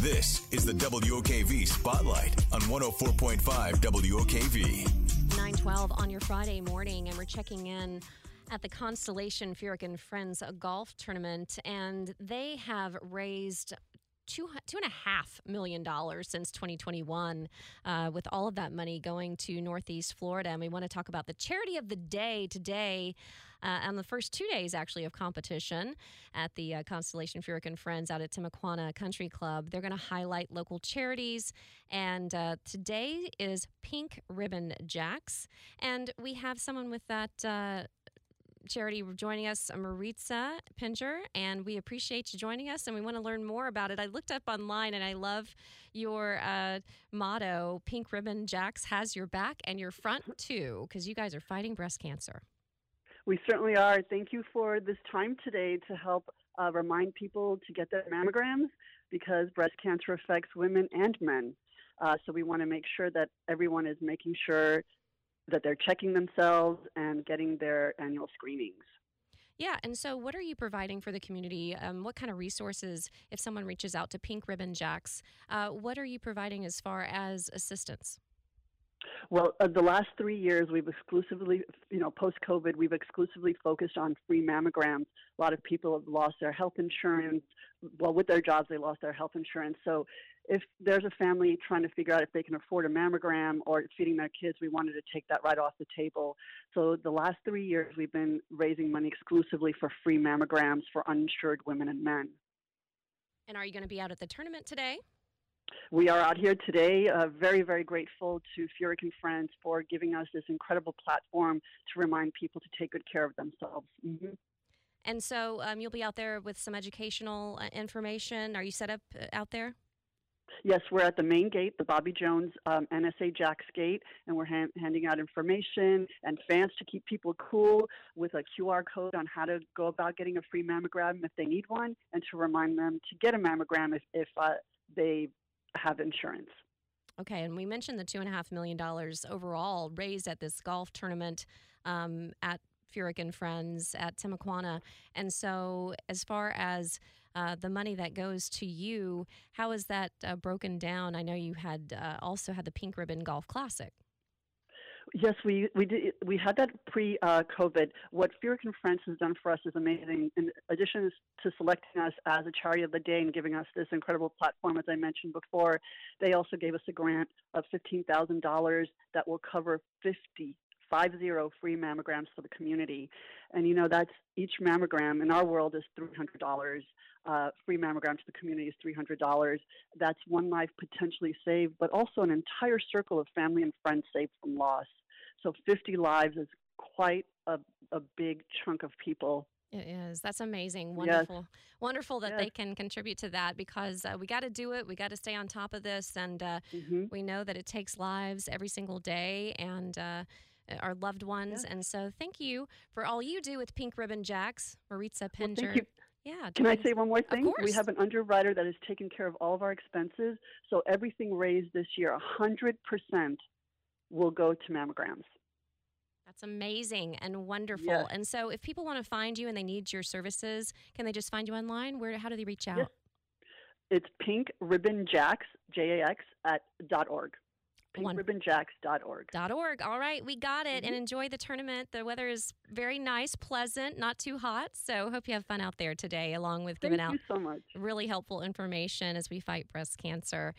This is the WOKV Spotlight on 104.5 WOKV. 912 on your Friday morning, and we're checking in at the Constellation Furyk and Friends Golf Tournament, and they have raised two two and a half million dollars since 2021, uh, with all of that money going to Northeast Florida. And we want to talk about the charity of the day today, uh, on the first two days actually of competition at the uh, Constellation Furyk and Friends out at Timuquana Country Club. They're going to highlight local charities, and uh, today is Pink Ribbon Jax, and we have someone with that uh, charity joining us, Marica Pendjer, and we appreciate you joining us and we want to learn more about it. I looked up online and I love your uh, motto Pink Ribbon Jax has your back and your front too, because you guys are fighting breast cancer. We certainly are. Thank you for this time today to help uh, remind people to get their mammograms because breast cancer affects women and men. Uh, so we want to make sure that everyone is making sure that they're checking themselves and getting their annual screenings. Yeah, and so what are you providing for the community? Um, what kind of resources, if someone reaches out to Pink Ribbon Jax, uh, what are you providing as far as assistance? Well, uh, the last three years, we've exclusively, you know, post COVID, we've exclusively focused on free mammograms. A lot of people have lost their health insurance. Well, with their jobs, they lost their health insurance. So, if there's a family trying to figure out if they can afford a mammogram or feeding their kids, we wanted to take that right off the table. So, the last three years, we've been raising money exclusively for free mammograms for uninsured women and men. And are you going to be out at the tournament today? We are out here today, uh, very, very grateful to Furyk and Friends for giving us this incredible platform to remind people to take good care of themselves. Mm-hmm. And so um, you'll be out there with some educational uh, information. Are you set up uh, out there? Yes, we're at the main gate, the Bobby Jones um, NSA Jax gate, and we're hand- handing out information and fans to keep people cool with a QR code on how to go about getting a free mammogram if they need one, and to remind them to get a mammogram if, if uh, they have insurance. Okay, and we mentioned the two and a half million dollars overall raised at this golf tournament um, at Furyk and Friends at Timuquana. And so, as far as uh, the money that goes to you, how is that uh, broken down? I know you had uh, also had the Pink Ribbon Golf Classic. Yes, we we did. We had that pre uh, COVID. What Furyk and Friends has done for us is amazing. In addition to selecting us as a charity of the day and giving us this incredible platform, as I mentioned before, they also gave us a grant of fifteen thousand dollars that will cover fifty five zero free mammograms for the community. And you know that's each mammogram in our world is three hundred dollars. Uh, free mammogram to the community is three hundred dollars. That's one life potentially saved, but also an entire circle of family and friends saved from loss. So 50 lives is quite a, a big chunk of people it is. That's amazing. Wonderful. Yes. Wonderful that yes. they can contribute to that because uh, we got to do it. We got to stay on top of this. And uh, mm-hmm. we know that it takes lives every single day and uh, Uh, our loved ones. And so thank you for all you do with Pink Ribbon Jax, Marica Pendjer. Well, yeah. Can I say one more thing? We have an underwriter that is taking care of all of our expenses. So everything raised this year, 100% will go to mammograms. That's amazing and wonderful. Yes. And so, if people want to find you and they need your services, can they just find you online? Where? How do they reach out? Yes. It's Pink Ribbon Jax J A X at dot org. PinkRibbonJax.org. Dot org. All right, we got it. Mm-hmm. And enjoy the tournament. The weather is very nice, pleasant, not too hot. So hope you have fun out there today, along with Thank giving out so much. really helpful information as we fight breast cancer.